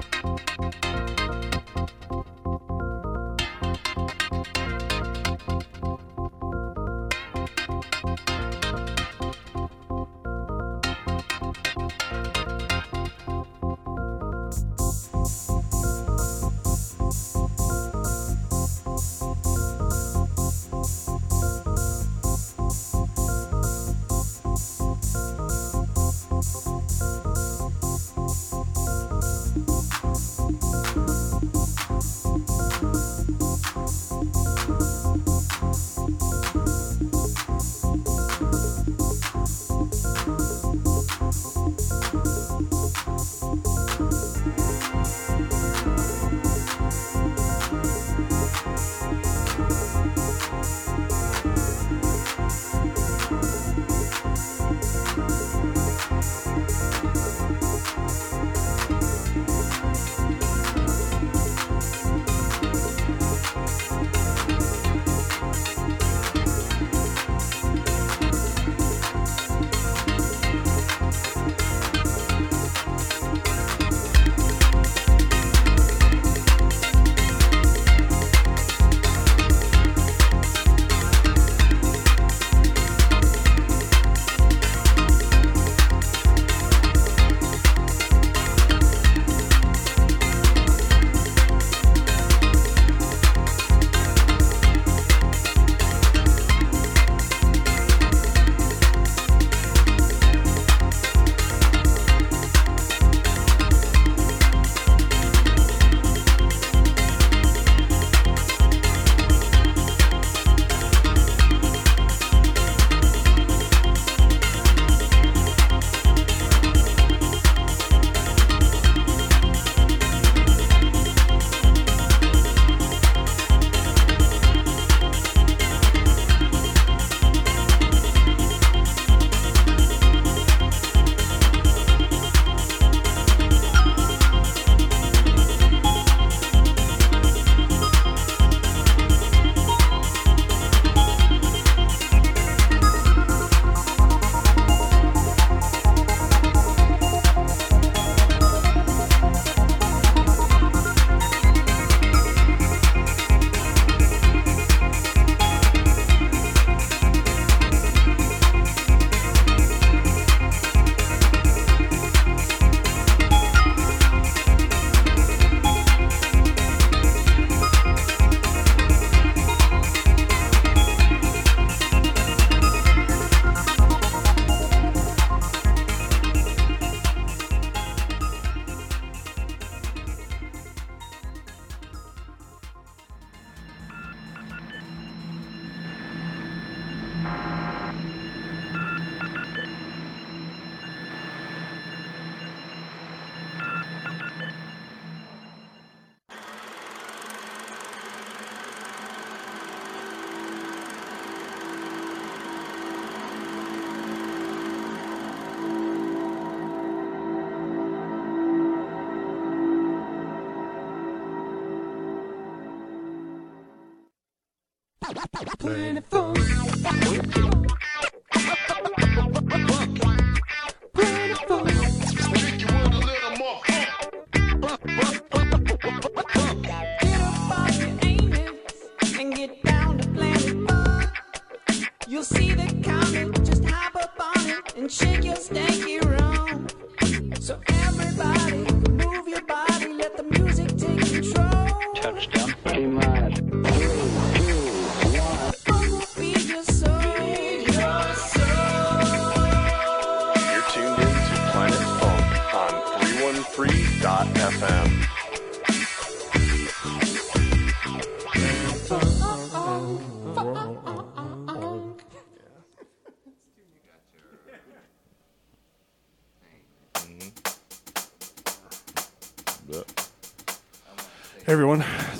Planet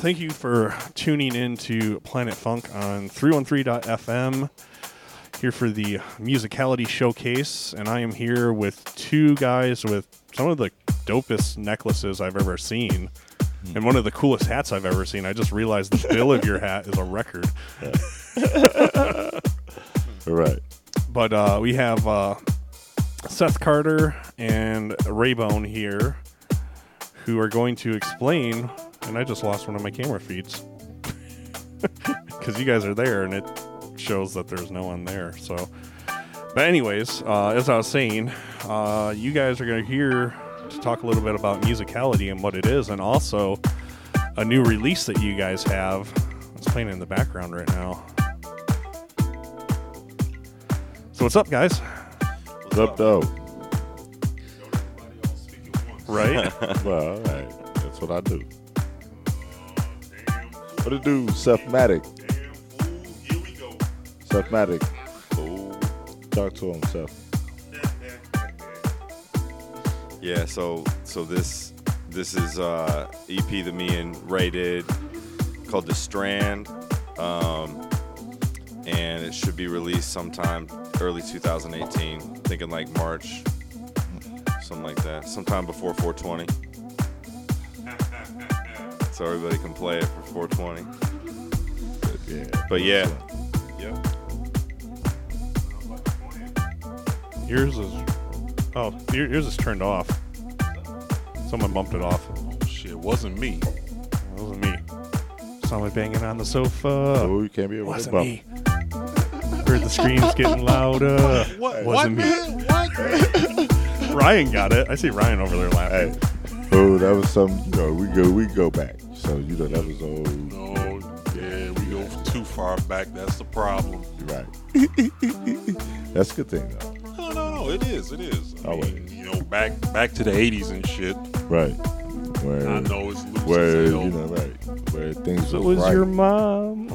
thank you for tuning in to Planet Funk on 313.fm. Here for the musicality showcase, and I am here with two guys with some of the dopest necklaces I've ever seen. And one of the coolest hats I've ever seen. I just realized the bill of your hat is a record. Right. But uh, we have uh, Seth Carter and Raybone here, who are going to explain. And I just lost one of my camera feeds because you guys are there, and it shows that there's no one there. So, but anyways, uh, as I was saying, uh, you guys are going to hear to talk a little bit about musicality and what it is, and also a new release that you guys have. It's playing in the background right now. So what's up, guys? What's up, though? Right? well, all right. That's what I do. What it do, Seth-Matic? Seth-Matic. Talk to him, Seth. Yeah, so so this this is uh, EP that me and Ray did called The Strand, um, and it should be released sometime early 2018. Thinking like March, something like that, sometime before 420. So everybody can play it for 420. Yeah. But yeah, yep. yours is. Oh, yours is turned off. Someone bumped it off. Oh Shit, wasn't me. It wasn't me. Someone banging on the sofa. Oh, you can't be a to wasn't bump. me. Heard the screams getting louder. What? Wasn't me. What? Ryan got it. I see Ryan over there laughing. Hey, oh, that was some. You know, we go, we go back. So you know, that was old. Oh, no, yeah, we go too far back. That's the problem. Right. That's a good thing, though. No, no, no. It is. It is. I Oh, mean, you know, back back to the '80s and shit. Right. Where, I know it's loose where as you know, right, where things So was, was right. your mom.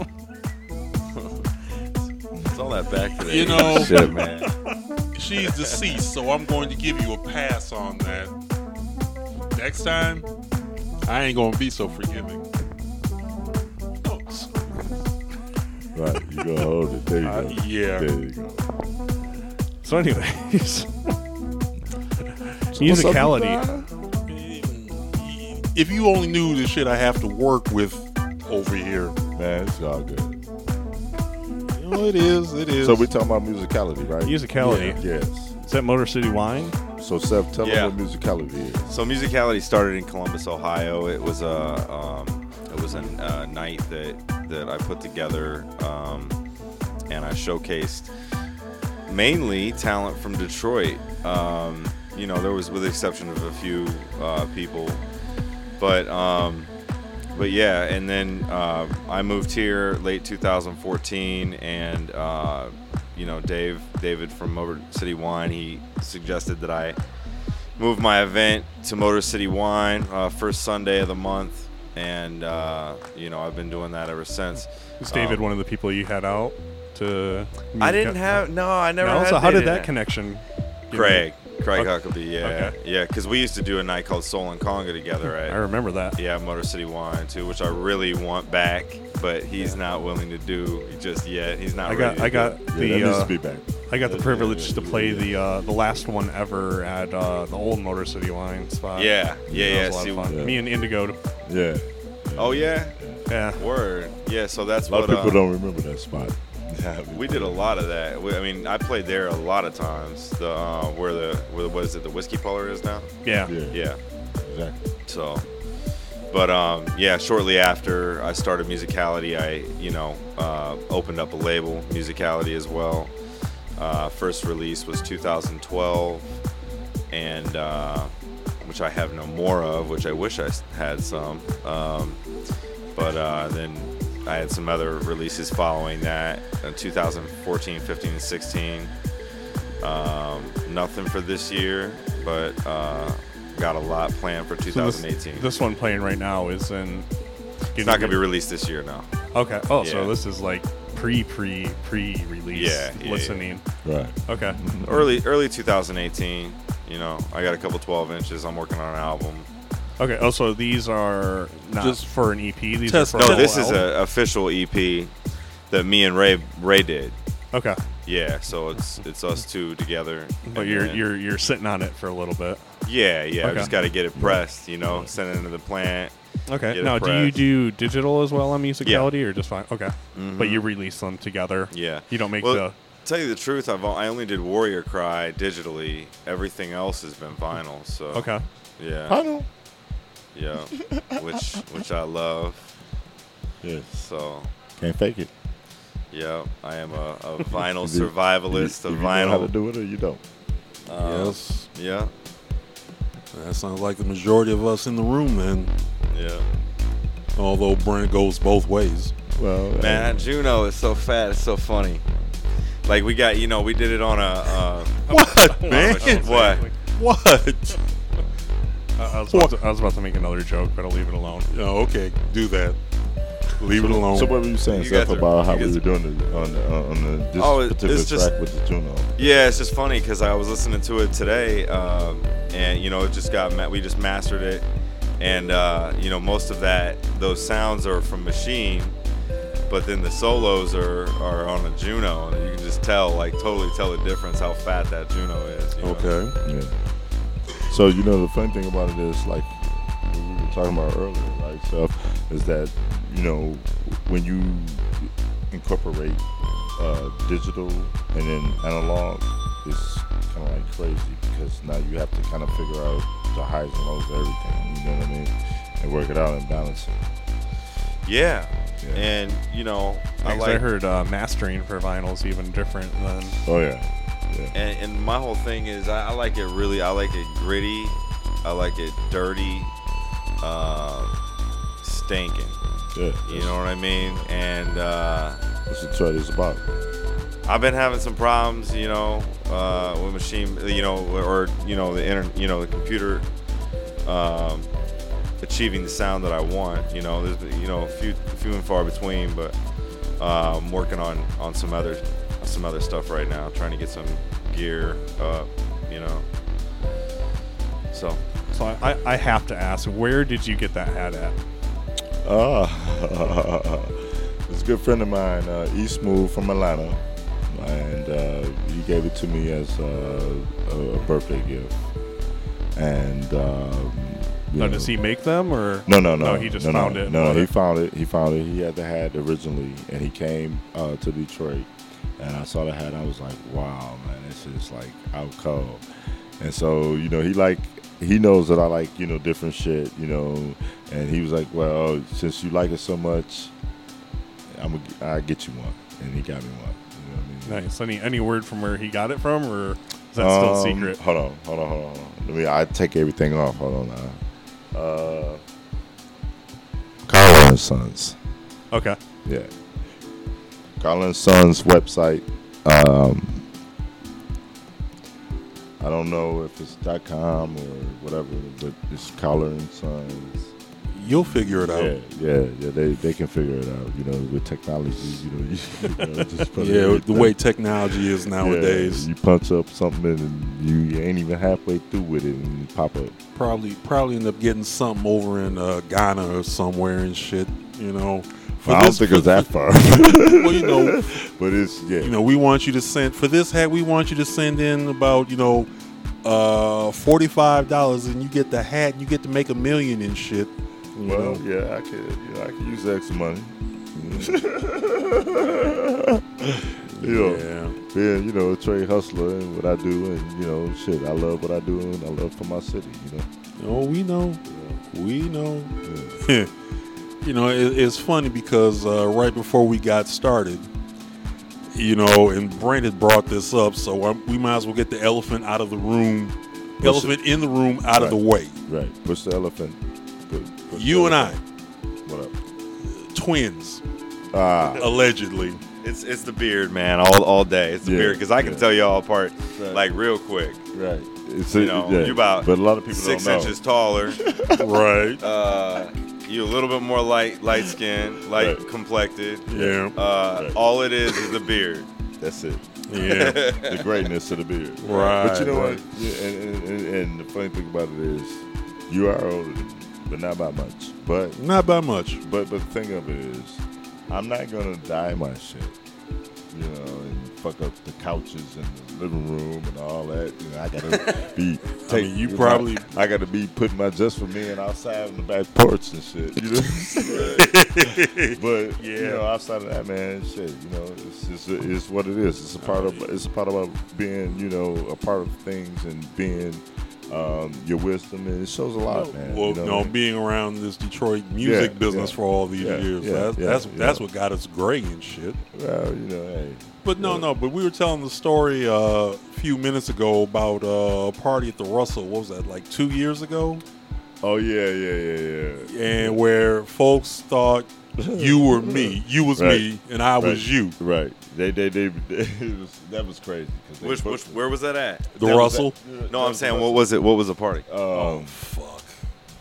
It's all that back to the You 80s know- shit, man. She's deceased, so I'm going to give you a pass on that. Next time, I ain't gonna be so forgiving. Right. You go hold it. There you Uh, go. yeah. There you go. So, anyways, musicality. If you only knew the shit I have to work with over here. Man, it's all good. You know, it is. It is. So we talking about musicality, right? Musicality. Yes. Is that Motor City Wine? So Seth, tell Yeah. them what musicality is. So musicality started in Columbus, Ohio. It was a um, it was a uh, night that that I put together, um, and I showcased mainly talent from Detroit. Um, you know, there was with the exception of a few uh, people, but um, but yeah. And then uh, I moved here late 2014, and uh, you know, Dave David from Motor City Wine, he suggested that I move my event to Motor City Wine uh, first Sunday of the month, and uh, you know I've been doing that ever since. Is David Um, one of the people you had out to? I didn't have no, I never. No, had so how did that connection? get Craig, Craig Huckaby, yeah, Okay. yeah, because we used to do a night called Soul and Conga together, made? I remember that. Yeah, Motor City Wine too, which I really want back, but he's not willing to do just yet. He's not. I ready got, to I got it. Yeah, the, that needs uh, to be back. I got the Yeah, privilege yeah, to play yeah. the uh, the last one ever at uh, the old Motor City Wine spot. Yeah, yeah, That was yeah. a lot of See, fun. Yeah. Me and Indigo. Yeah. oh yeah, Yeah. word. Yeah, so that's A lot what of people uh, don't remember that spot. We did a lot of that. We, I mean, I played there a lot of times. The uh, where the where the, what is it? The whiskey parlor is now. Yeah. Yeah. Yeah. Exactly. So, but um, yeah. Shortly after I started Musicality, I you know uh, opened up a label, Musicality as well. Uh, first release was 2012, and uh, which I have no more of, which I wish I had some. Um, but uh, then I had some other releases following that in 2014, 15, and 16. Um, nothing for this year, but uh, got a lot planned for So this, 2018. this one playing right now is in. it's not gonna be released this year now. Okay. Oh, so this is like pre pre pre release Yeah, yeah, listening. Right. Okay. Early early 2018. You know, I got a couple 12 inches. I'm working on an album. Okay. Oh, so these are not Just for an EP. These test- are for No, a this full is album? an official EP that me and Ray Ray did. Okay. Yeah, so it's it's us two together. But And you're then- you're you're sitting on it for a little bit. yeah yeah. I Okay. just got to get it pressed. You know, send it into the plant. Okay. Get it Now, do you pressed. do digital as well on musicality, or just fine? Okay. But you mm-hmm. release them together. Yeah. You don't make Well, the. Tell you the truth, I've o- I only did Warrior Cry digitally. Everything else has been vinyl. So Okay. yeah. I. Yeah, which which I love. Yes. So Can't fake it. yeah, I am a, a vinyl If you- survivalist if of you know how to do it or you don't. Uh, yes. Yeah, That sounds like the majority of us in the room man. yeah. Although Brent goes both ways. Well, Man, that Juno is so fat. It's so funny. Like we got, you know, we did it on a. Uh, What, on a man? machine- what? What? I, I, was about to, I was about to make another joke, but I'll leave it alone. Oh, okay, do that. Leave it alone. So what were you saying, You Seth, guys are- about how you we guys were doing it on the, on the this Oh, it- particular it's just- track with the Juno? Yeah, it's just funny because I was listening to it today, um, and you know, it just got ma- we just mastered it, and uh, you know, most of that those sounds are from Maschine, but then the solos are are on a Juno, and you can just tell, like, totally tell the difference how fat that Juno is. you know? okay. Yeah. So you know the fun thing about it is like we were talking about earlier, right? So is that you know when you incorporate uh, digital and then analog, it's kind of like crazy because now you have to kind of figure out the highs and lows of everything. You know what I mean? And work it out and balance it. Yeah. Yeah. and you know, I I, I heard uh, mastering for vinyl is even different than. Oh yeah. Yeah. And, and my whole thing is, I, I like it really. I like it gritty. I like it dirty, uh, stinking. Yeah. You know what I mean? And uh, That's what is about. I've been having some problems, you know, uh, with Maschine, you know, or you know, the inter, you know, the computer um, achieving the sound that I want. You know, there's you know, a few, few and far between, but uh, I'm working on on some other some other stuff right now, trying to get some gear up, you know. So So I, I, I have to ask, where did you get that hat at? Ah, it's a good friend of mine, uh, E Smooth from Atlanta, and uh, he gave it to me as uh, a, a birthday gift. And um, you No, know- does he make them or? No, no, no. No, he just no, found no, it No, he found it. He found it. He had the hat originally, and he came uh, to Detroit, and I saw the hat. I was like, wow, man, this is like out cold. And so, you know, he like he knows that I like you know different shit, you know, and he was like, well, since you like it so much, I'm gonna I get you one, and he got me one. You know what I mean? Nice. Any any word from where he got it from, or is that still Um, secret? Hold on, hold on, hold on. hold on. Let me. I take everything off. Hold on now. Uh, Carl and Sons. Okay. Yeah. Carl and Sons website. Um, I don't know if it's .com or whatever, but it's and Sons. You'll figure it out. Yeah, yeah, yeah. They they can figure it out. You know, with technology, you know, you, you know, just Yeah, the way technology is nowadays, yeah, you punch up something and you ain't even halfway through with it and you pop up. probably probably end up getting something over in uh, Ghana or somewhere and shit. You know, I don't this- think for- it's that far. well, you know, but it's yeah. you know, we want you to send for this hat. We want you to send in about you know, uh, forty five dollars, and you get the hat. and You get to make a million and shit. Well, know? yeah, I could, you know, I could use extra money. you know, yeah. being, you know, a trade hustler and what I do, and you know, shit, I love what I do, and I love for my city. You know, Oh, we know. We know. Yeah. You know, it, it's funny because uh, right before we got started, you know, and Brent had brought this up, so um, we might as well get the elephant out of the room, What's elephant in the room out of the way. right? Push the elephant. Put, push the You and I. What up? twins, Ah, allegedly. it's it's the beard, man, all all day. It's the Yeah, beard because I can yeah. tell y'all apart Right. like real quick. right. It's You know, you're about but a lot of people Six don't know. inches taller. right. uh, you a little bit more light light skinned, light Right. complected. Yeah. Uh, Right. All it is is the beard. That's it. Yeah. the greatness of the beard. Right, But you know right. what? Yeah, and, and, and, and the funny thing about it is, you are older than me, but not by much. But Not by much. but but the thing of it is, I'm not gonna dye my shit. You know, and fuck up the couches and the living room and all that. You know, I gotta be. Take, mean, you know, probably- I gotta be putting my just for me and outside on the back porch and shit. You know. but you Yeah. know, outside of that, man, shit. You know, it's just it's what it is. It's a part of it's a part of being you know a part of things and being um, your wisdom, and it shows a lot, man. Well, you you know, know, I being around this Detroit music Yeah, business yeah. for all these Yeah, years, that's that's that's what got us gray and shit. well, you know, hey, But no, no. But we were telling the story uh, a few minutes ago about uh, a party at the Russell. What was that? Like two years ago, oh yeah, yeah, yeah, yeah. and where folks thought you were me, you was Right. me, and I was you. Right. They, they, they, it was, that was crazy. they Which, which, where was that at? The that Russell. at- that No, I'm saying, what was it? What was the party? Oh Um, fuck.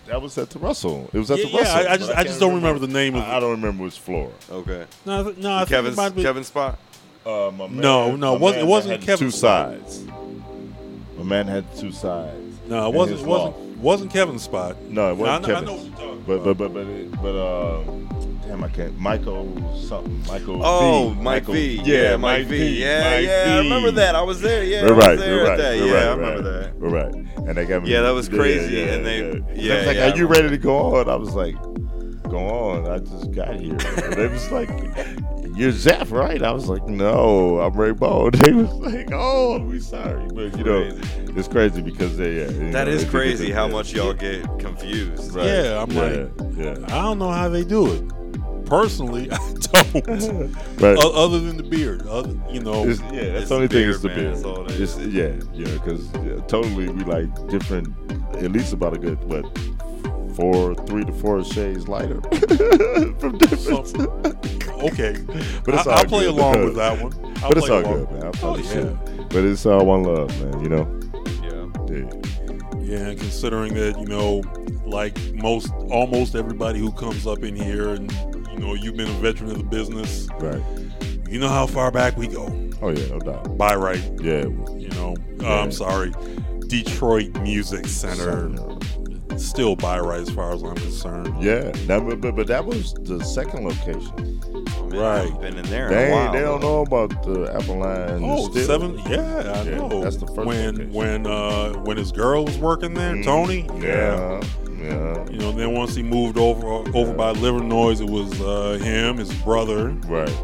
that was at the Russell. It was at Yeah, the yeah, Russell. I- I just- I can't just don't remember the name of I, I don't remember which floor. Okay. No, I no. I think it Kevin's might be. Kevin spot. Uh, my man, No, no, my it wasn't- man it wasn't had Kevin's two sides. My man had two sides. No, it wasn't. his wasn't loft. wasn't Kevin's spot. No, it wasn't know, I Kevin's. know what you're But but but but it, but um, damn, I can't. Michael something. Michael. Oh, V. Mike Michael, V. Yeah, Mike V. Yeah, Mike yeah. I V. remember that. I was there. Yeah, We're right. We're right. that. We're Yeah, right. I remember right, that. We're right. And they got me. Yeah, that was crazy, Yeah, and they- yeah. yeah, They was like, yeah, "Are you ready to go on?" I was like, "Go on." I just got here. And they was like, "You're Zap, right?" I was like, "No, I'm Ray Bo." They was like, "Oh, we sorry," but you know, Crazy. it's crazy because they. Yeah, you That know, is crazy how yeah. much y'all get confused. Right. Yeah, I'm yeah, like, yeah. I don't know how they do it. Personally, I don't. But O- Other than the beard, other, you know. It's, yeah, that's It's the only thing beard, is the man. beard. That's It's- is. yeah, yeah, because totally we like different, at least about a good what four, three to four shades lighter from different. Okay, But it's I, all I'll play good. along with that one. I'll but it's all along. good, man. Oh yeah, But it's all one love, man. You know. Yeah. Yeah. yeah. and Considering that you know, like most, almost everybody who comes up in here, and you know, you've been a veteran of the business. Right. You know how far back we go. Oh yeah, no doubt. By right, Yeah. you know. Uh, Yeah. I'm sorry, Detroit Music Center. Still by right as far as I'm concerned. Yeah. That, but, but but that was the second location. Oh, man, Right. Been in there They a while. they don't though. know about the Apple Line. Oh, still. seven? Yeah, I Yeah, know. that's the first when location. when uh when his girl was working there, Mm, Tony. Yeah. Yeah. You know, then once he moved over over by Livernois, it was uh, him, his brother. Right.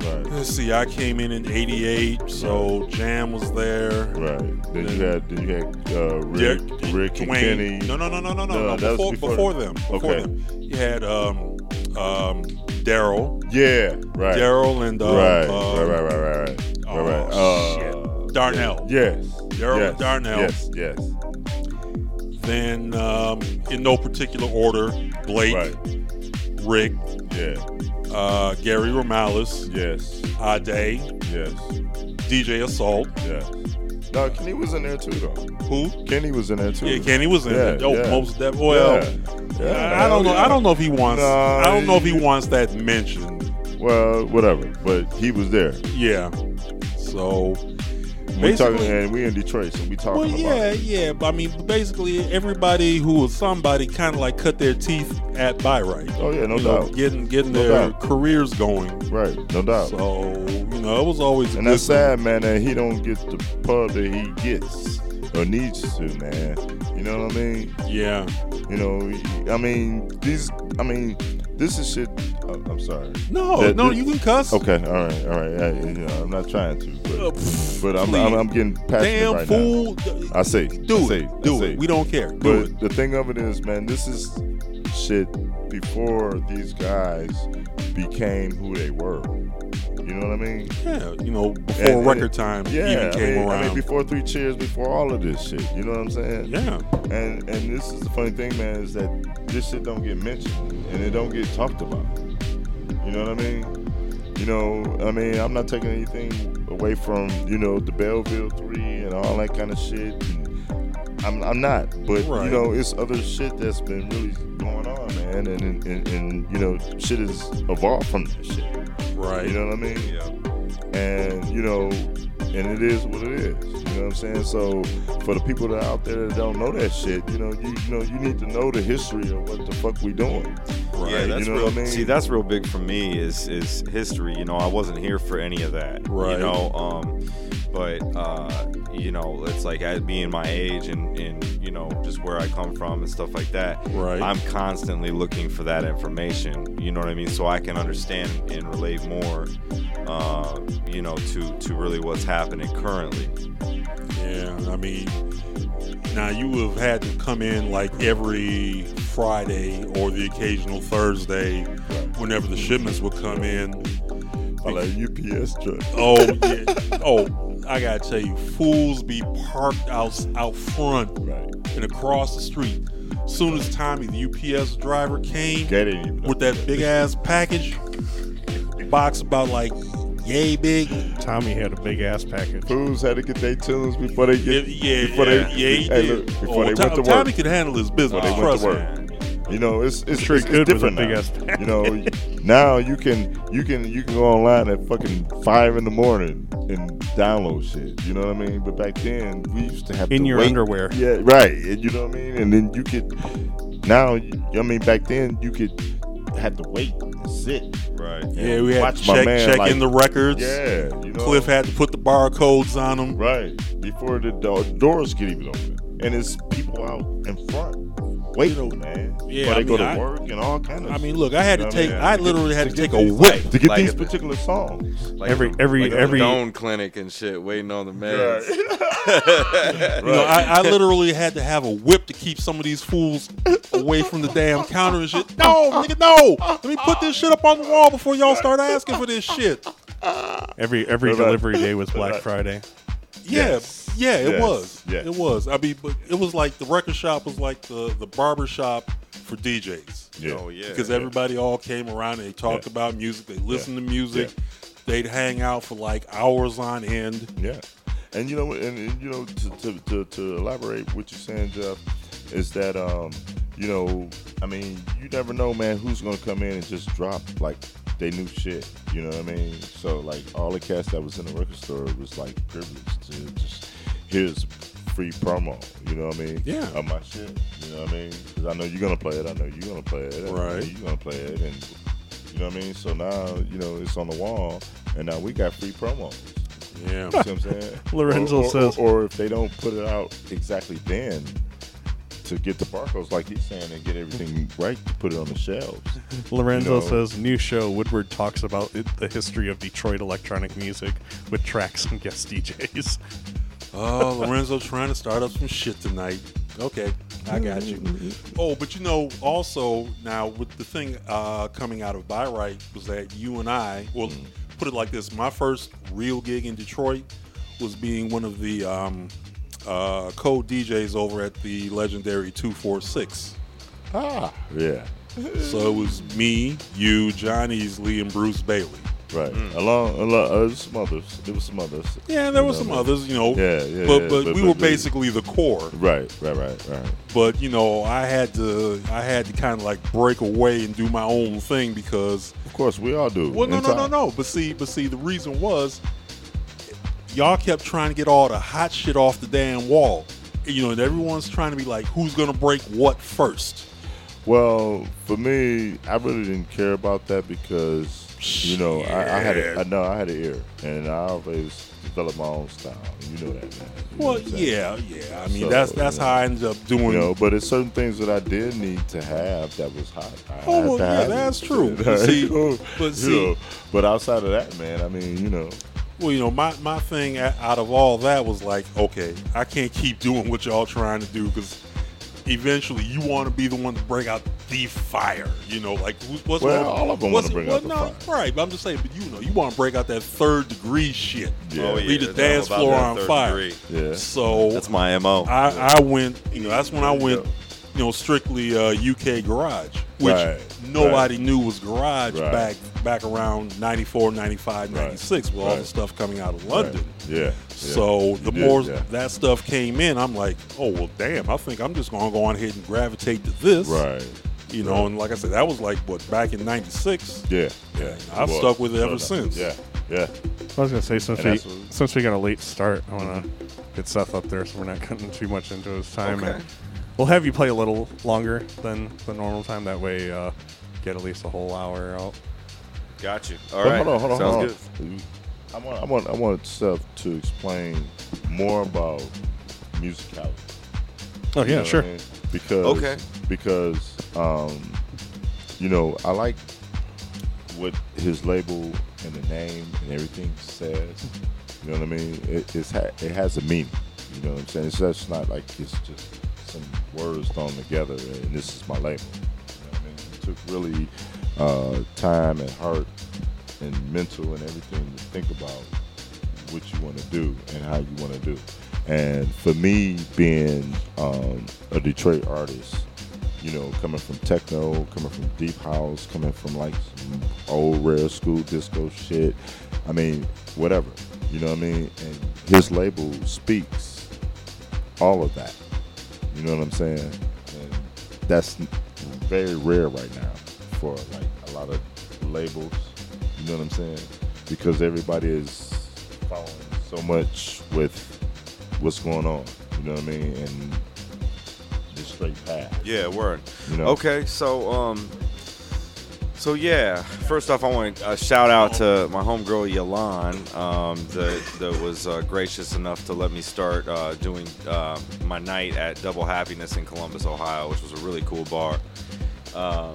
Right. Let's see, I came in in '88, so Jam was there. Right. Then you had then you had uh, Rick, Yeah, Rick and Kenny. No, no, no, no, no, no. No, no. that was Before, before- before them. Before Okay. them. You had um, um, Daryl, Yeah. Right. Daryl, and uh, right. uh, right. Right. Right. Right. Right. oh, right. Right. Uh, Darnell. Yes. Daryl yes. Darnell. Yes. Yes. Then, um, in no particular order, Blake, Right. Rick, Yeah. Uh, Gary Romalis, Yes. Ade, Yes. DJ Assault. Yes. No, Kenny was in there too, though. Who? Kenny was in there too. Yeah, Kenny was in Yeah, it. Oh, yeah. most def- Well, yeah. Yeah, I don't know. yeah. I don't know if he wants. No, I don't know if he he- wants that mentioned. Well, whatever. But he was there. Yeah. So We talking, and we in Detroit, so we talking Well, about. yeah, it. yeah. But I mean, basically, everybody who was somebody kind of like cut their teeth at Byright. Oh yeah, no you know, doubt. getting getting No their doubt. careers going. Right, no doubt. So you know, it was always a And that's sad, man, that he don't get the pub that he gets or needs to, man. You know what I mean? Yeah, You know, I mean, these, I mean, this is shit. uh, I'm sorry. no, That- no, that- you can cuss. Okay, all right, all right. I, you know, I'm not trying to, Uh, but, pff, but I'm. I'm, I'm getting passionate Damn right fool! now. I say, Do I it, see, do it. We don't care. Do But it. the thing of it is, man, this is shit before these guys became who they were. You know what I mean? Yeah, you know, before And- and record time Yeah, even came I mean, around. I mean, before Three Cheers, before all of this shit. You know what I'm saying? yeah, And and this is the funny thing, man, is that this shit don't get mentioned and it don't get talked about. You know what I mean? You know, I mean, I'm not taking anything away from you know the Belleville Three and all that kind of shit. I'm, I'm not, but Right. you know, it's other shit that's been really going on, man, and and, and and you know, shit has evolved from that shit. right. You know what I mean? Yeah. and you know, and it is what it is. You know what I'm saying? So for the people that are out there that don't know that shit, you know, you, you know, you need to know the history of what the fuck we doing. right. Yeah, that's you know real. what I mean? See, that's real big for me. Is is history. You know, I wasn't here for any of that. Right. You know, um, but uh, you know, it's like at being my age and and you know just where I come from and stuff like that. Right. I'm constantly looking for that information. You know what I mean? So I can understand and relate more. Uh, you know, to to really what's happening currently. Yeah, I mean, Now you would have had to come in like every Friday or the occasional Thursday, whenever the shipments would come in. I like UPS truck. Oh yeah. Oh, I gotta tell you, fools be parked out out front Right. and across the street. Soon as Tommy, the UPS driver, came Get it with that big ass package, box about like yay big. Tommy had a big ass package. Fools had to get their tunes before they get yeah, before yeah, they yeah, he hey, did. look, before Oh, they Tom- went to work. Tommy could handle his business. Before they went trust to me. work. You know, it's it's, Sure it's, it's different big now. You know, now you can you can you can go online at fucking five in the morning and download shit. You know what I mean? But back then we used to have In to your wait. underwear. Yeah, right. And you know what I mean? And then you could now. I mean, back then you could have to wait and sit. Right. Yeah, we had Watch to check, man, check like- in the records. Yeah, you know. Cliff had to put the barcodes on them. Right before the do- doors get even open, and it's people out in front waiting, man. Yeah, before I they go to I- work and all kind of. I mean, look, I had to take. I mean? I literally had to to take a these- whip. to get Like these a- particular songs. Like Every- every- like every- Stone clinic and shit, waiting on the meds. You know, I, I literally had to have a whip to keep some of these fools away from the damn counter and shit. No, nigga, no. Let me put this shit up on the wall before y'all start asking for this shit. Every every delivery day was Black Right. Friday. Yeah, Yes. Yeah, it Yes. was. Yes. It was. I mean, but it was like the record shop was like the the barber shop for DJs. Yeah. Oh yeah. because everybody all came around and they talked Yeah. about music. They listened to music. Yeah. They'd hang out for like hours on end. Yeah, and you know, and, and you know, to, to, to, to elaborate what you're saying, Jeff, is that um, you know, I mean, you never know, man, who's gonna come in and just drop like they new shit. You know what I mean? So like all the cats that was in the record store was like privileged to just here's free promo. You know what I mean? Yeah. Of my shit. You know what I mean? Because I know you're gonna play it. I know you're gonna play it. Right. You're gonna play it, and you know what I mean. So now you know it's on the wall, and now we got free promos. Yeah. You know what I'm saying? Lorenzo or, or- says- or, if they don't put it out exactly then to get the barcodes, like he's saying, and get everything right to put it on the shelves. Lorenzo know. says new show. Woodward talks about it, the history of Detroit electronic music with tracks and guest DJs. Oh, Lorenzo trying to start up some shit tonight. Okay, I got you. Oh, but you know, also now with the thing uh, coming out of Byright was that you and I, well, put it like this: my first real gig in Detroit was being one of the um, uh, code DJs over at the legendary Two Four Six. Ah, yeah, So it was me, you, John Easley, and Bruce Bailey. Right. Along, along uh, some others. There was some others. Yeah, there were some others, you know. Yeah, yeah, But yeah, but, but- we but- were basically the core. Right, right, right, right. But you know, I had to I had to kind of like break away and do my own thing because Of course, we all do. well, no, no, no, no. But see, but see, the reason was y'all kept trying to get all the hot shit off the damn wall. You know, and everyone's trying to be like, who's gonna break what first? Well, for me, I really didn't care about that because you know I, I had a. I know I had an ear, and I always developed my own style. You know that, man. You Well, yeah, yeah. I mean, So, that's that's you how I ended up doing. You know, but it's certain things that I did need to have that was hot. I Oh, well, yeah, have it. that's true. But see- but see- know, but outside of that, man, I mean, you know, Well, you know, my, my thing out of all that was like, okay, I can't keep doing what y'all trying to do because eventually you want to be the one to bring out the fire. You know, like what's Well, wrong- all of 'em what's- wanna bring well, out the no, fire. Right, but I'm just saying, but you know, you want to break out that third degree shit. Yeah. Oh, yeah. The dance floor on fire. degree. yeah, So That's my mo. I, I went, you know, that's when I went, Yeah. you know, strictly uh, UK garage, which Right, nobody knew was garage Right. back back around 94, 95, Right, 96 with all the stuff coming out of Right. London. yeah. yeah. So the You did, more yeah. that stuff came in, I'm like, oh well, damn. I think I'm just gonna go on ahead and gravitate to this, right, You know, and like I said, that was like what back in '96. yeah, yeah. I've Well, stuck with it ever no, since. Yeah, yeah. I was gonna say since And we what- since we got a late start, I want to get Seth up there so we're not cutting too much into his time. Okay. And we'll have you play a little longer than the normal time. That way, uh, get at least a whole hour out. Got you. All But right. Hold on, hold on, Sounds hold good. I want, I want, I want Seth to explain more about musicality. Oh You yeah, know sure. I mean? Because Okay. because um, you know, I like what his label and the name and everything says. You know what I mean? It, it's ha- it has a meaning. You know what I'm saying? It's just not like it's just some words thrown together and this is my label. You know what I mean? It took really uh, time and heart and mental and everything to think about what you want to do and how you want to do. And for me, being um, a Detroit artist, you know, coming from techno, coming from deep house, coming from like old rare school disco shit. I mean, whatever. You know what I mean? And his label speaks all of that. You know what I'm saying? And that's very rare right now for like a lot of labels. You know what I'm saying? Because everybody is following so much with what's going on. You know what I mean? And the straight path. Yeah, word. You know? Okay, so um, so yeah. First off, I want to uh, shout out to my homegirl Yalan, um, that that was uh, gracious enough to let me start uh, doing uh, my night at Double Happiness in Columbus, Ohio, which was a really cool bar. Um,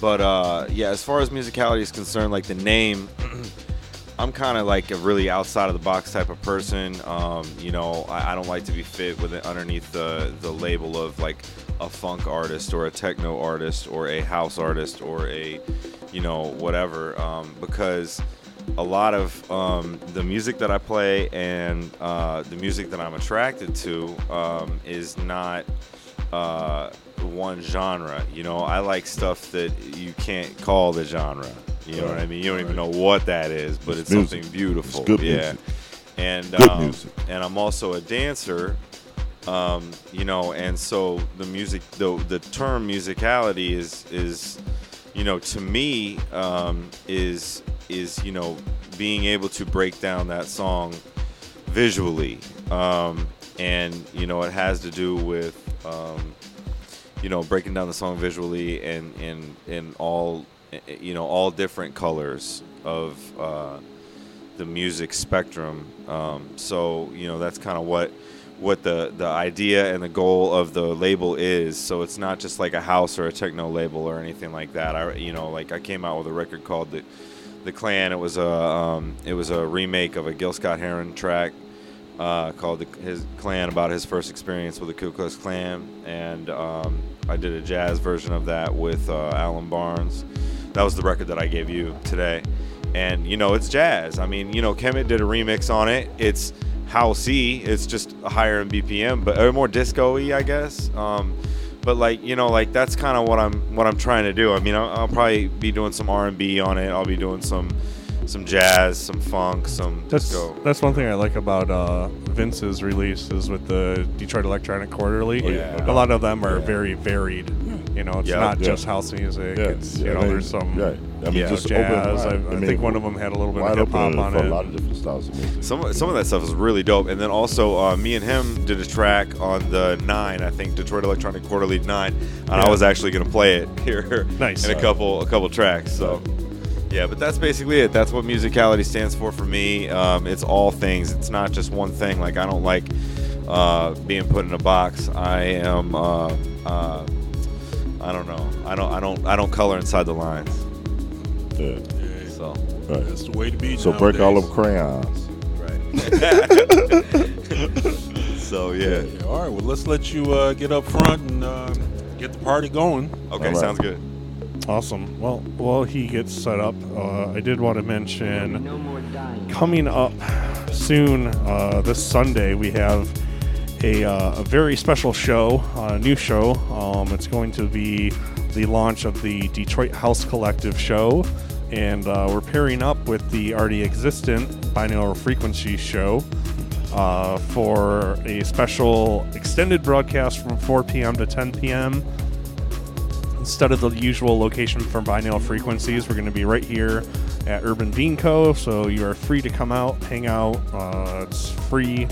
but uh, yeah, as far as musicality is concerned, like the name. I'm kind of like a really outside of the box type of person. Um, you know, I, I don't like to be fit with it underneath the the label of like a funk artist or a techno artist or a house artist or a, you know, whatever. Um, because a lot of um, the music that I play and uh, the music that I'm attracted to um, is not uh, one genre. You know, I like stuff that you can't call the genre. You know what I mean? You don't even know what that is, but it's, It's something beautiful. It's good yeah. music. And um, and I'm also a dancer. Um, you know, and so the music, the the term musicality is is, you know, to me, um, is is you know being able to break down that song visually, um, and you know it has to do with um, you know breaking down the song visually and in in all you know all different colors of uh, the music spectrum. Um, so you know that's kind of what what the the idea and the goal of the label is. So it's not just like a house or a techno label or anything like that. I you know like I came out with a record called the the Clan. It was a um, it was a remake of a Gil Scott Heron track uh, called the, his Clan about his first experience with the Ku Klux Klan, and um, I did a jazz version of that with uh, Alan Barnes. That was the record that I gave you today, and you know it's jazz. I mean, you know, Kemet did a remix on it. It's housey. It's just higher in BPM, but or more disco-y, I guess. Um, but like you know, like that's kind of what I'm what I'm trying to do. I mean, I'll, I'll probably be doing some R&B on it. I'll be doing some some jazz, some funk, some That's disco. that's one thing I like about uh, Vince's releases with the Detroit Electronic Quarterly. Oh, yeah. A lot of them are Yeah. very varied. You know, it's Yeah. not Yeah. just house music. Yeah, It's yeah, you know, I mean, there's some right. I mean, you just jazz. open I, wide. I I mean, think one of them had a little bit of hip hop on for it. a lot of different styles of music. Some some of that stuff is really dope. And then also, uh, me and him did a track on the nine, I think Detroit Electronic Quarterly nine, and I was actually gonna play it here Nice. in a couple a couple tracks. So. Yeah, but that's basically it. That's what musicality stands for for me. Um, it's all things. It's not just one thing. Like I don't like uh, being put in a box. I am. Uh, uh, I don't know. I don't. I don't. I don't color inside the lines. Yeah, Yeah, So. right. that's the way to be. So break all nowadays. them crayons. Right. so yeah. Yeah, all right, well, let's let you uh, get up front and uh, get the party going. Okay, All right. sounds good. Awesome. Well, while he gets set up, uh, I did want to mention coming up soon uh, this Sunday we have a, uh, a very special show, a new show. Um, it's going to be the launch of the Detroit House Collective show, and uh, we're pairing up with the already existent binaural frequency show. Uh, for a special extended broadcast from 4 p.m. to 10 p.m instead of the usual location for binaural frequencies, we're going to be right here at Urban Bean Co. So you are free to come out, hang out. Uh, it's free.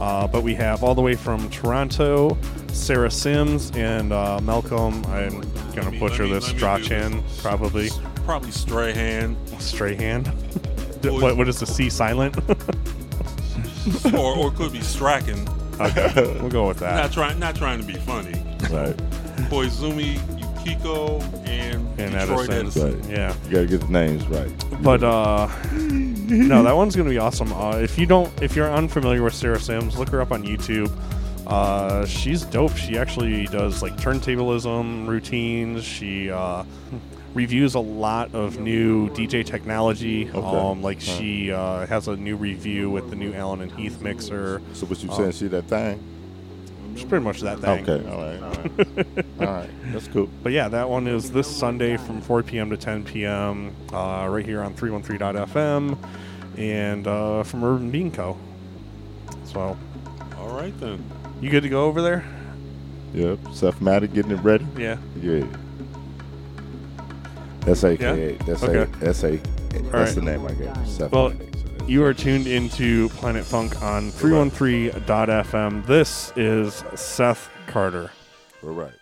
Uh, but we have all the way from Toronto, Sarah Sims and uh, Malcolm. I'm going to butcher me- this. Strachan, do- probably. Probably Strahan Strahan. What, what is the C silent? or, or could be Strachan. okay, we'll go with that. Not trying, not trying to be funny. Right, Koizumi, Yukiko, and, And Detroit Edison. Edison. right. Yeah. You gotta get the names right. But uh, no, that one's gonna be awesome. Uh, if you don't, if you're unfamiliar with Sarah Sims, look her up on YouTube. Uh, she's dope. She actually does like turntablism routines. She uh, reviews a lot of new DJ technology. Okay. Um, like she uh, has a new review with the new Allen and Heath mixer. So what you Um, saying? See that thing? It's pretty much that thing. Okay. All right. All right. all right. That's cool. But yeah, that one is this Sunday from 4 p.m. to 10 p.m. Uh, right here on 313.fm and uh, from Urban Bean Co. So, All right then. you good to go over there? Yep. Seth Matter getting it ready. Yeah. Yeah. That's AKA. That's Okay. a. That's a. That's right. the name I gave. him, Seth Well, Matter. You are tuned into Planet Funk on 313.fm. This is Seth Carter. All right.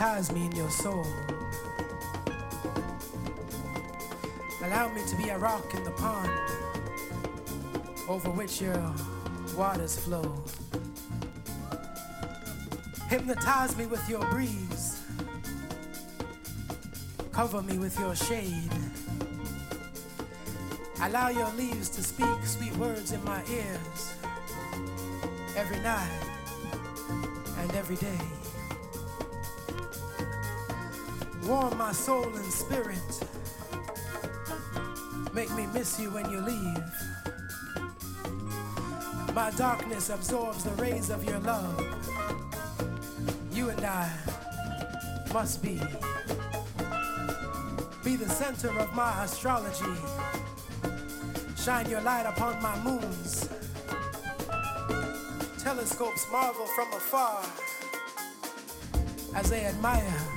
Baptize me in your soul. Allow me to be a rock in the pond over which your waters flow. Hypnotize me with your breeze. Cover me with your shade. Allow your leaves to speak sweet words in my ears every night and every day. My soul and spirit. Make me miss you when you leave. My darkness absorbs the rays of your love. You and I must be. Be the center of my astrology. Shine your light upon my moons. Telescopes marvel from afar as they admire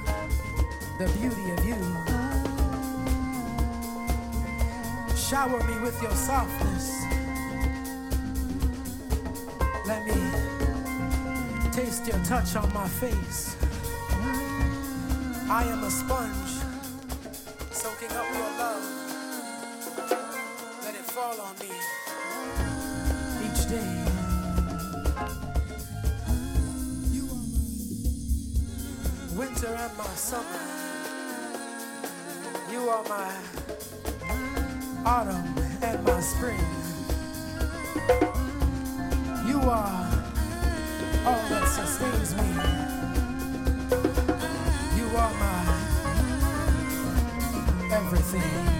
the beauty of you. Shower me with your softness. Let me taste your touch on my face. I am a sponge soaking up your love. Let it fall on me each day. Winter and my summer. My autumn and my spring. You are all that sustains me. You are my everything.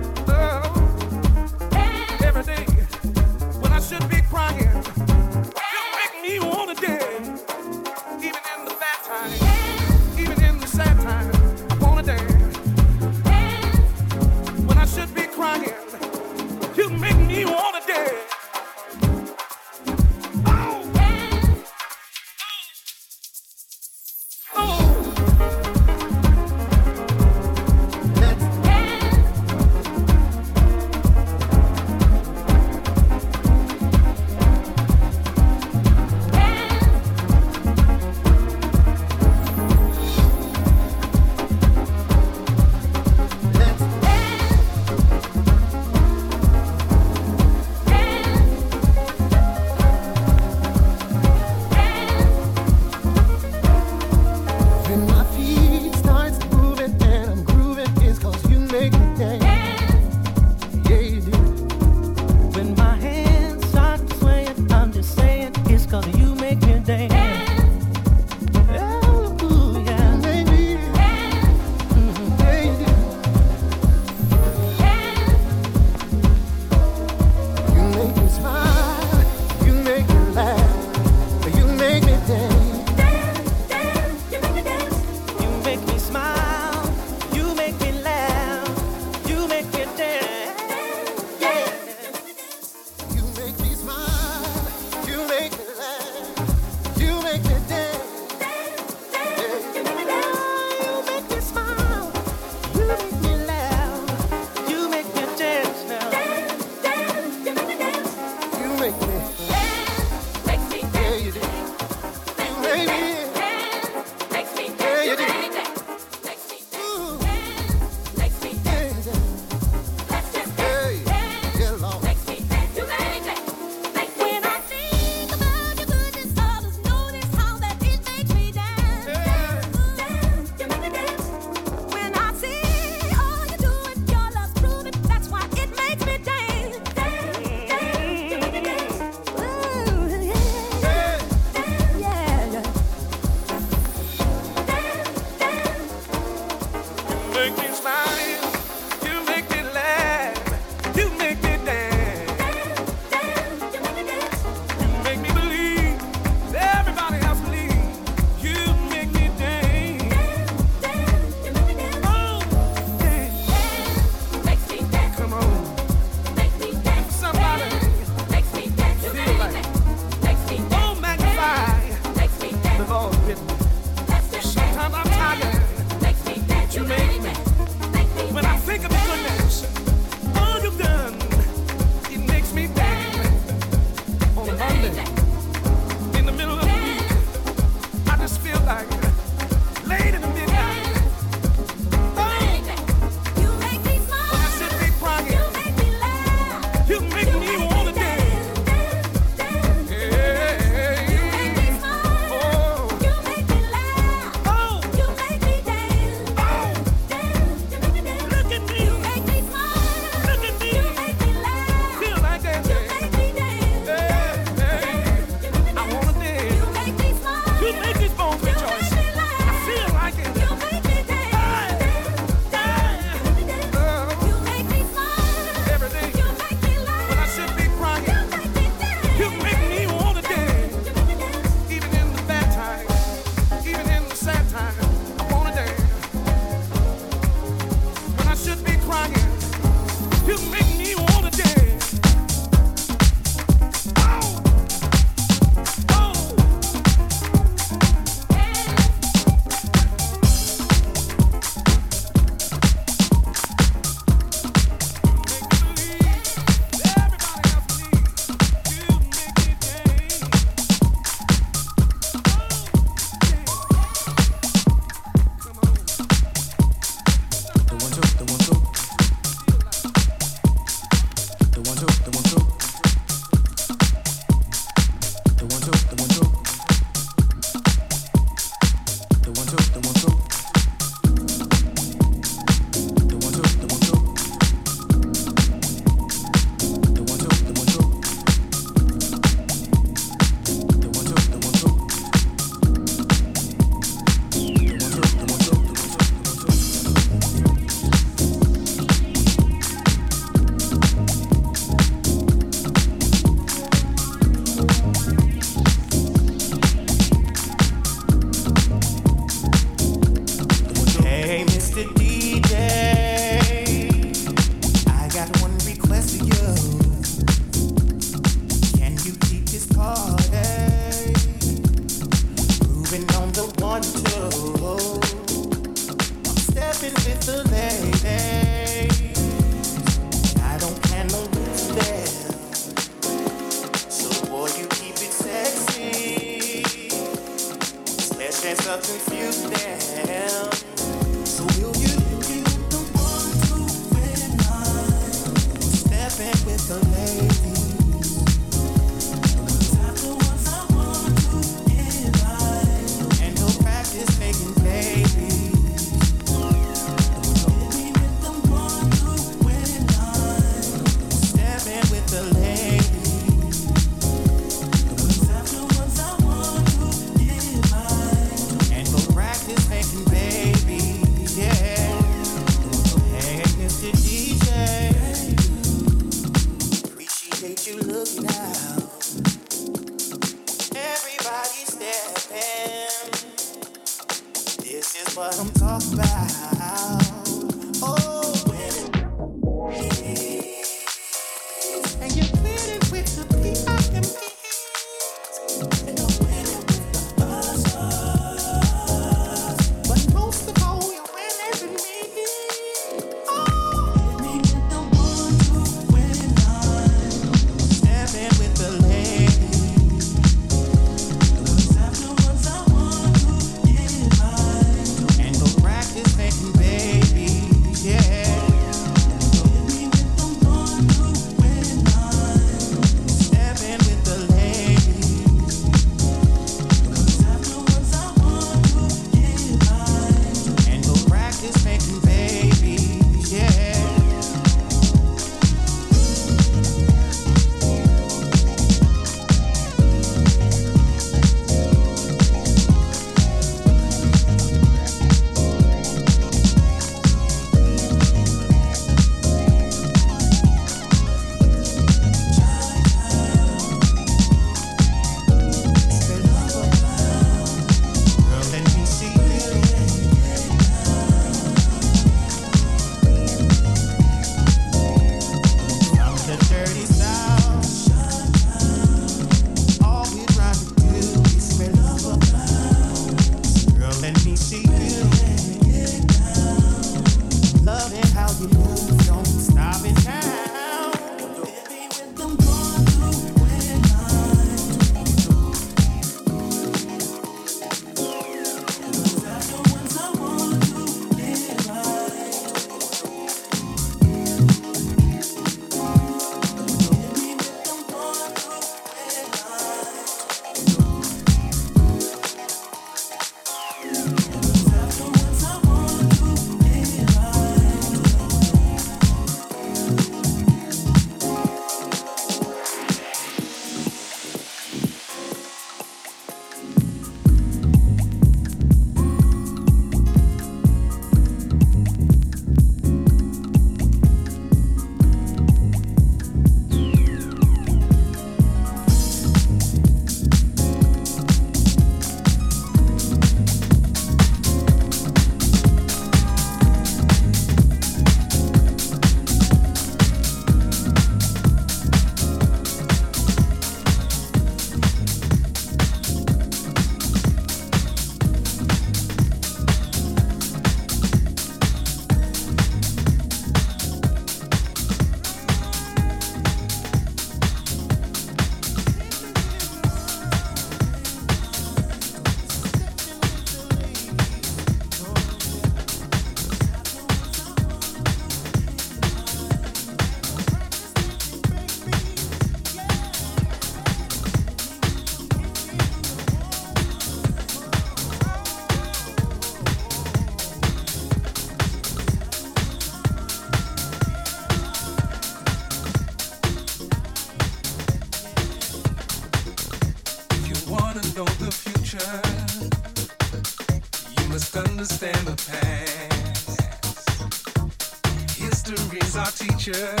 History's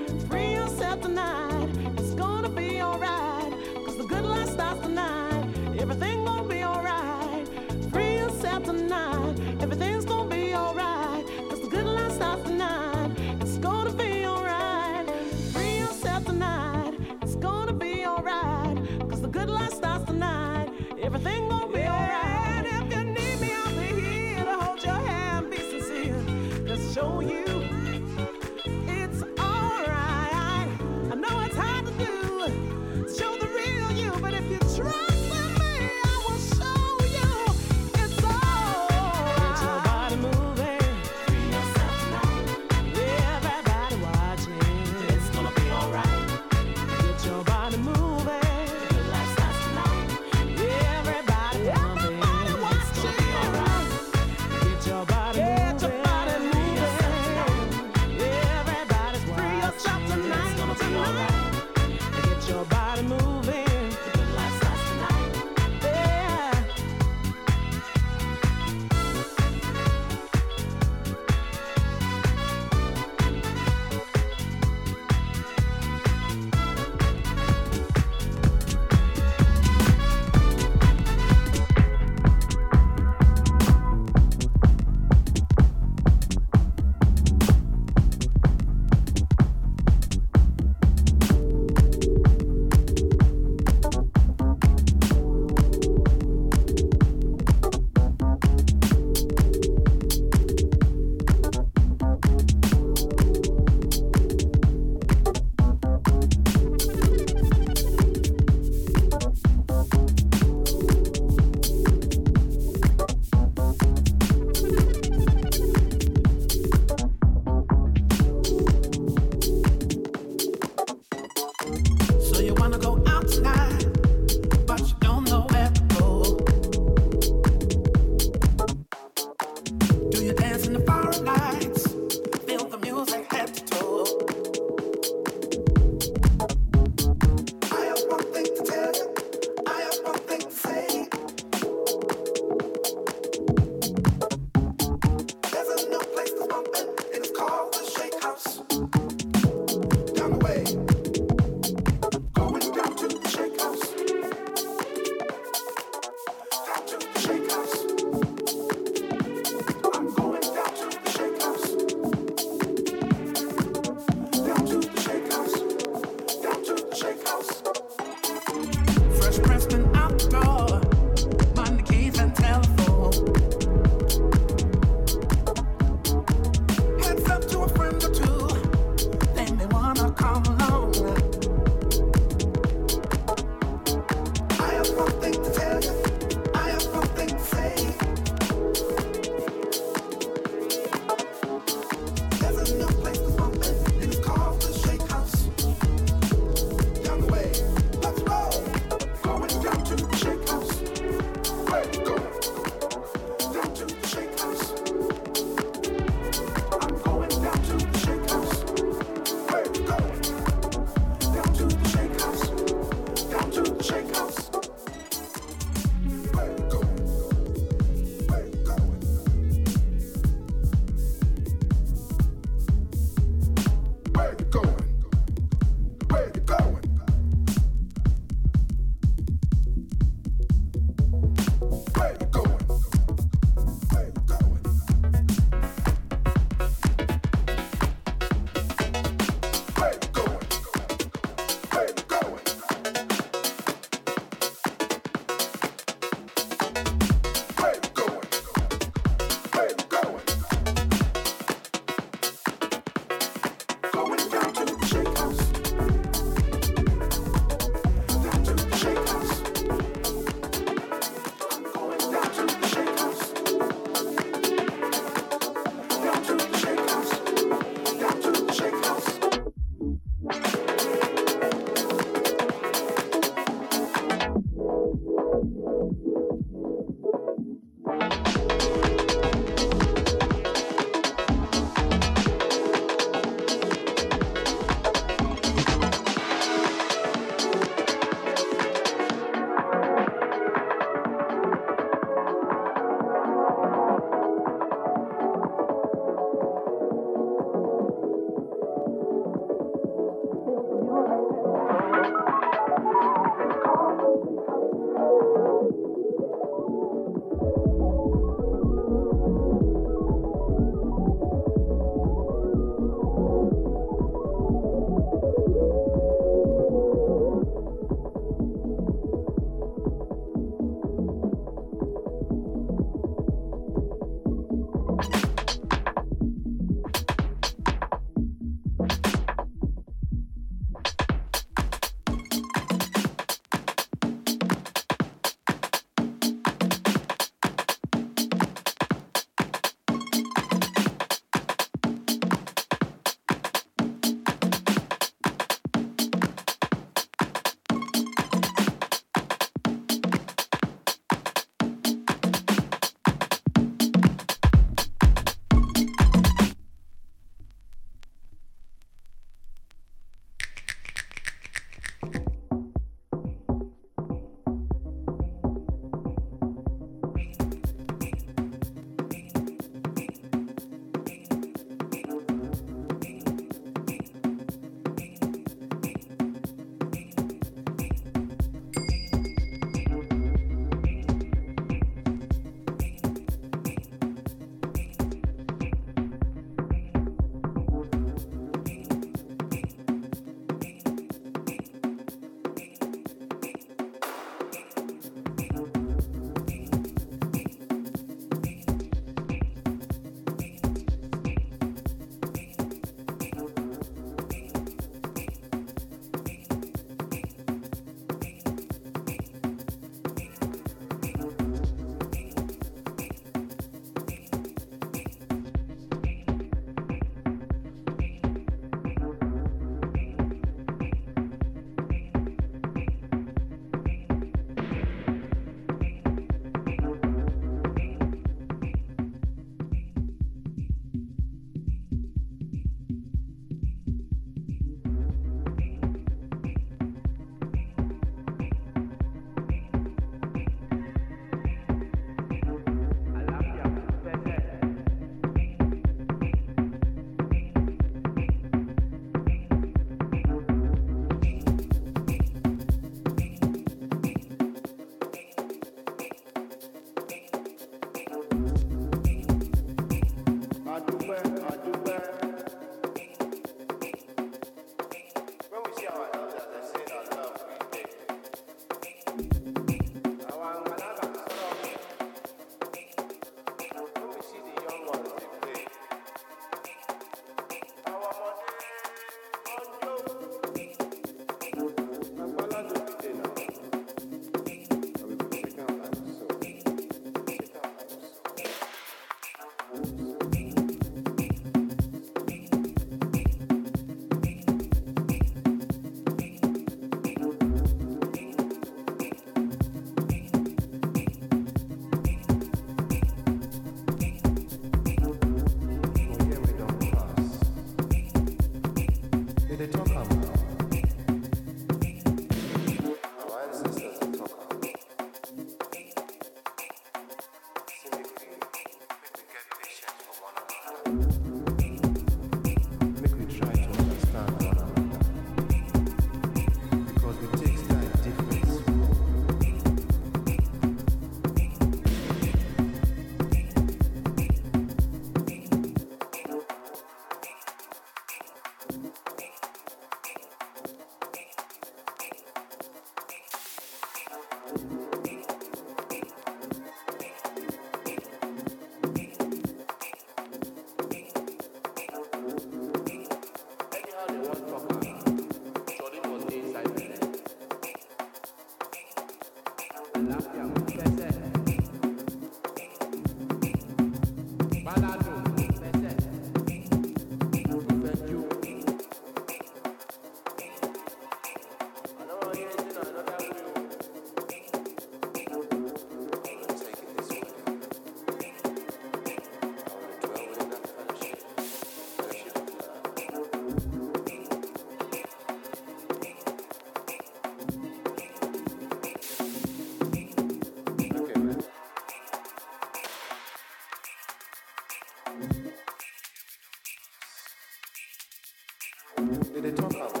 Did they talk about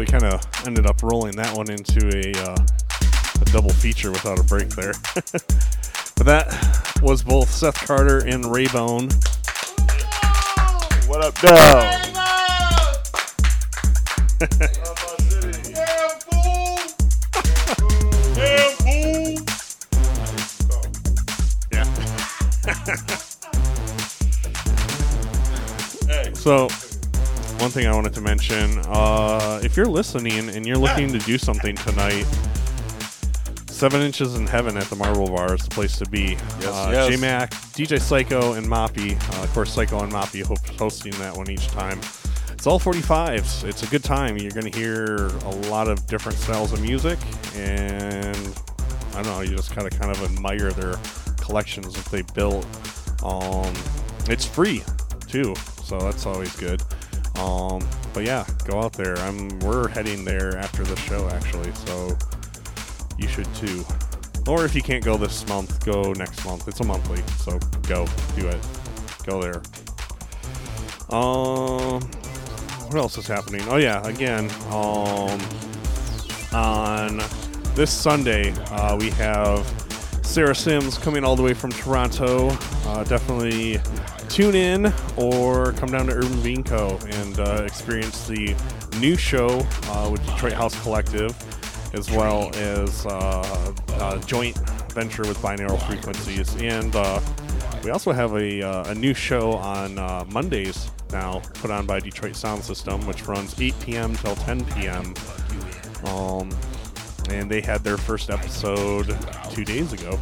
we kind of ended up rolling that one into a, uh, a double feature without a break there. but that was both Seth Carter and Raybone. What up? Yeah. So, one thing I wanted to mention uh, if you're listening and you're looking to do something tonight, Seven Inches in Heaven at the Marble Bar is the place to be. Yes, uh, yes. J Mac, DJ Psycho, and Moppy. Uh, of course, Psycho and Moppy ho- hosting that one each time. It's all 45s. It's a good time. You're going to hear a lot of different styles of music, and I don't know, you just kind of kind of admire their collections that they built. Um, it's free too, so that's always good. Um, but yeah, go out there. I'm we're heading there after the show actually, so you should too. Or if you can't go this month, go next month. It's a monthly, so go do it. Go there. Um, what else is happening? Oh yeah, again, um, on this Sunday uh, we have Sarah Sims coming all the way from Toronto. Uh, definitely tune in or come down to Urban Bean Co. and uh, experience the new show uh, with Detroit House Collective, as well as uh, a joint venture with Binaural Frequencies. And uh, we also have a, uh, a new show on uh, Mondays now, put on by Detroit Sound System, which runs 8 p.m. till 10 p.m. Um, and they had their first episode two days ago.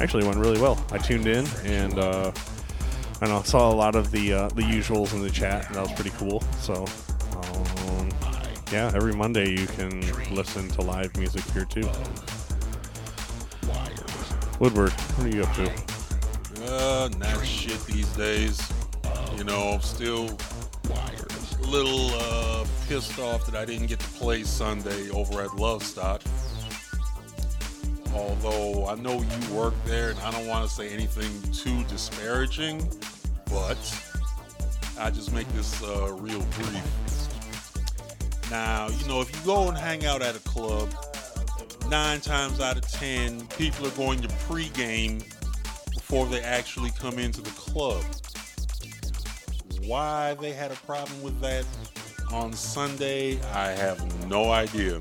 Actually, went really well. I tuned in and uh, I saw a lot of the uh, the usuals in the chat, and that was pretty cool. So, um, yeah, every Monday you can listen to live music here too. Woodward, what are you up to? Uh, not shit these days. You know, I'm still a little uh, pissed off that I didn't get to play Sunday over at Lovestock. Although I know you work there, and I don't want to say anything too disparaging, but I just make this uh, real brief. Now, you know, if you go and hang out at a club, nine times out of ten, people are going to pregame before they actually come into the club. Why they had a problem with that on Sunday, I have no idea.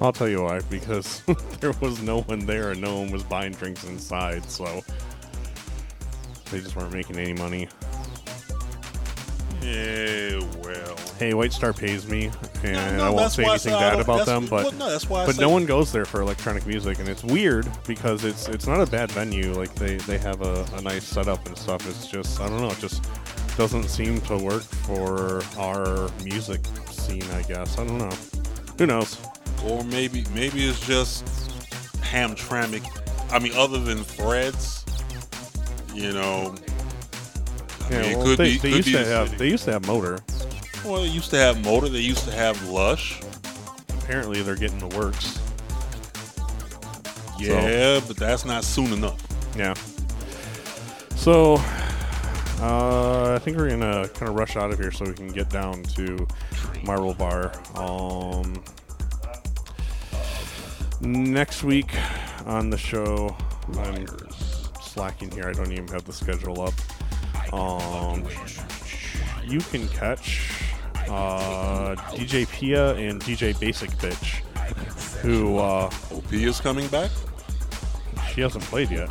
I'll tell you why. Because there was no one there and no one was buying drinks inside, so they just weren't making any money. Yeah, well. Hey, White Star pays me, and no, I won't say anything I bad about them. But well, no, but no one goes there for electronic music, and it's weird because it's it's not a bad venue. Like they they have a, a nice setup and stuff. It's just I don't know. It just doesn't seem to work for our music scene. I guess I don't know. Who knows? Or maybe maybe it's just Hamtramck. I mean, other than Threads, you know. I Yeah, mean, it well, could they, be. they could used be to the have city. they used to have motor. Well, they used to have Motor. They used to have Lush. Apparently, they're getting the works. Yeah, but that's not soon enough. Yeah. So, uh, I think we're gonna kind of rush out of here so we can get down to Marble Bar. Um, next week on the show, I'm slacking here. I don't even have the schedule up. Um, you can catch uh, DJ Pia and DJ Basic Bitch, who uh, is coming back. She hasn't played yet.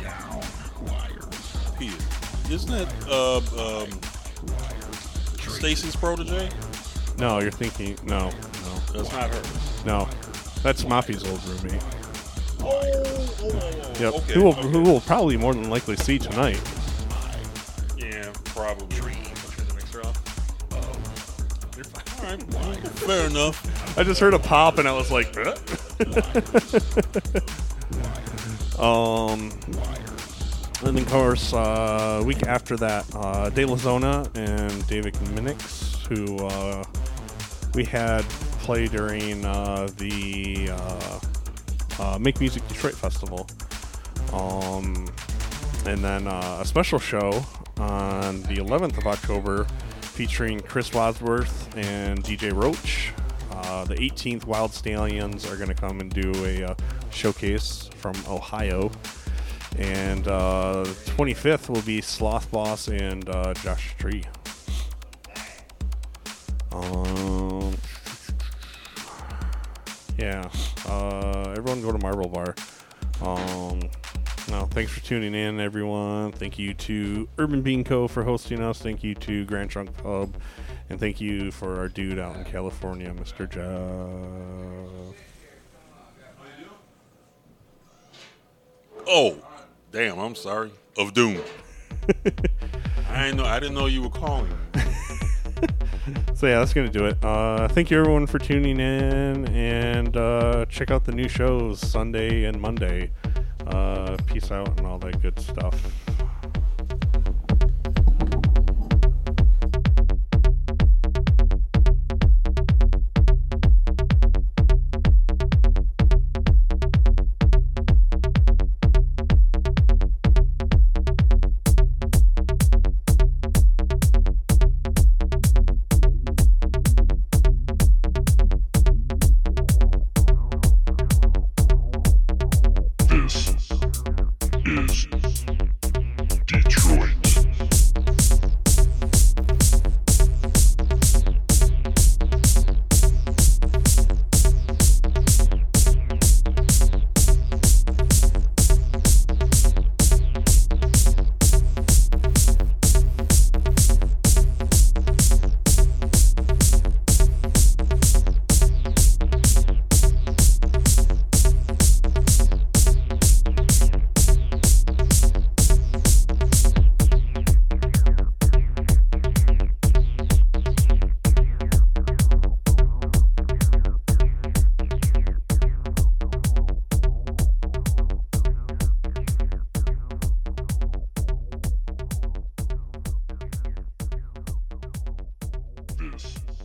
Pia, isn't it uh, um, Stacy's protege? No, you're thinking no, no. That's not her. No, that's Moppy's old roommate. Oh, oh, oh, Yep. okay, who will okay. who will probably more than likely see tonight. Yeah, probably. All right, well, fair enough. I just heard a pop and I was like, "Huh?" um, and then of course, uh, week after that, uh, De La Zona and David Minix, who uh, we had play during uh, the uh, uh, Make Music Detroit Festival. Um, and then uh, a special show on the 11th of October featuring Chris Wadsworth and DJ Roach. Uh, the 18th, Wild Stallions are going to come and do a showcase from Ohio. And uh, 25th will be Sloth Boss and Josh Tree. Um, yeah. Uh, everyone go to Marble Bar. Um, no, thanks for tuning in, everyone. Thank you to Urban Bean Co. for hosting us. Thank you to Grand Trunk Pub. And thank you for our dude out in California, Mr. Jeff. Oh, damn! I'm sorry. Of Doom. I didn't know. I didn't know you were calling. So yeah, that's gonna do it. Uh, thank you everyone for tuning in, and uh, check out the new shows Sunday and Monday. Uh, peace out and all that good stuff.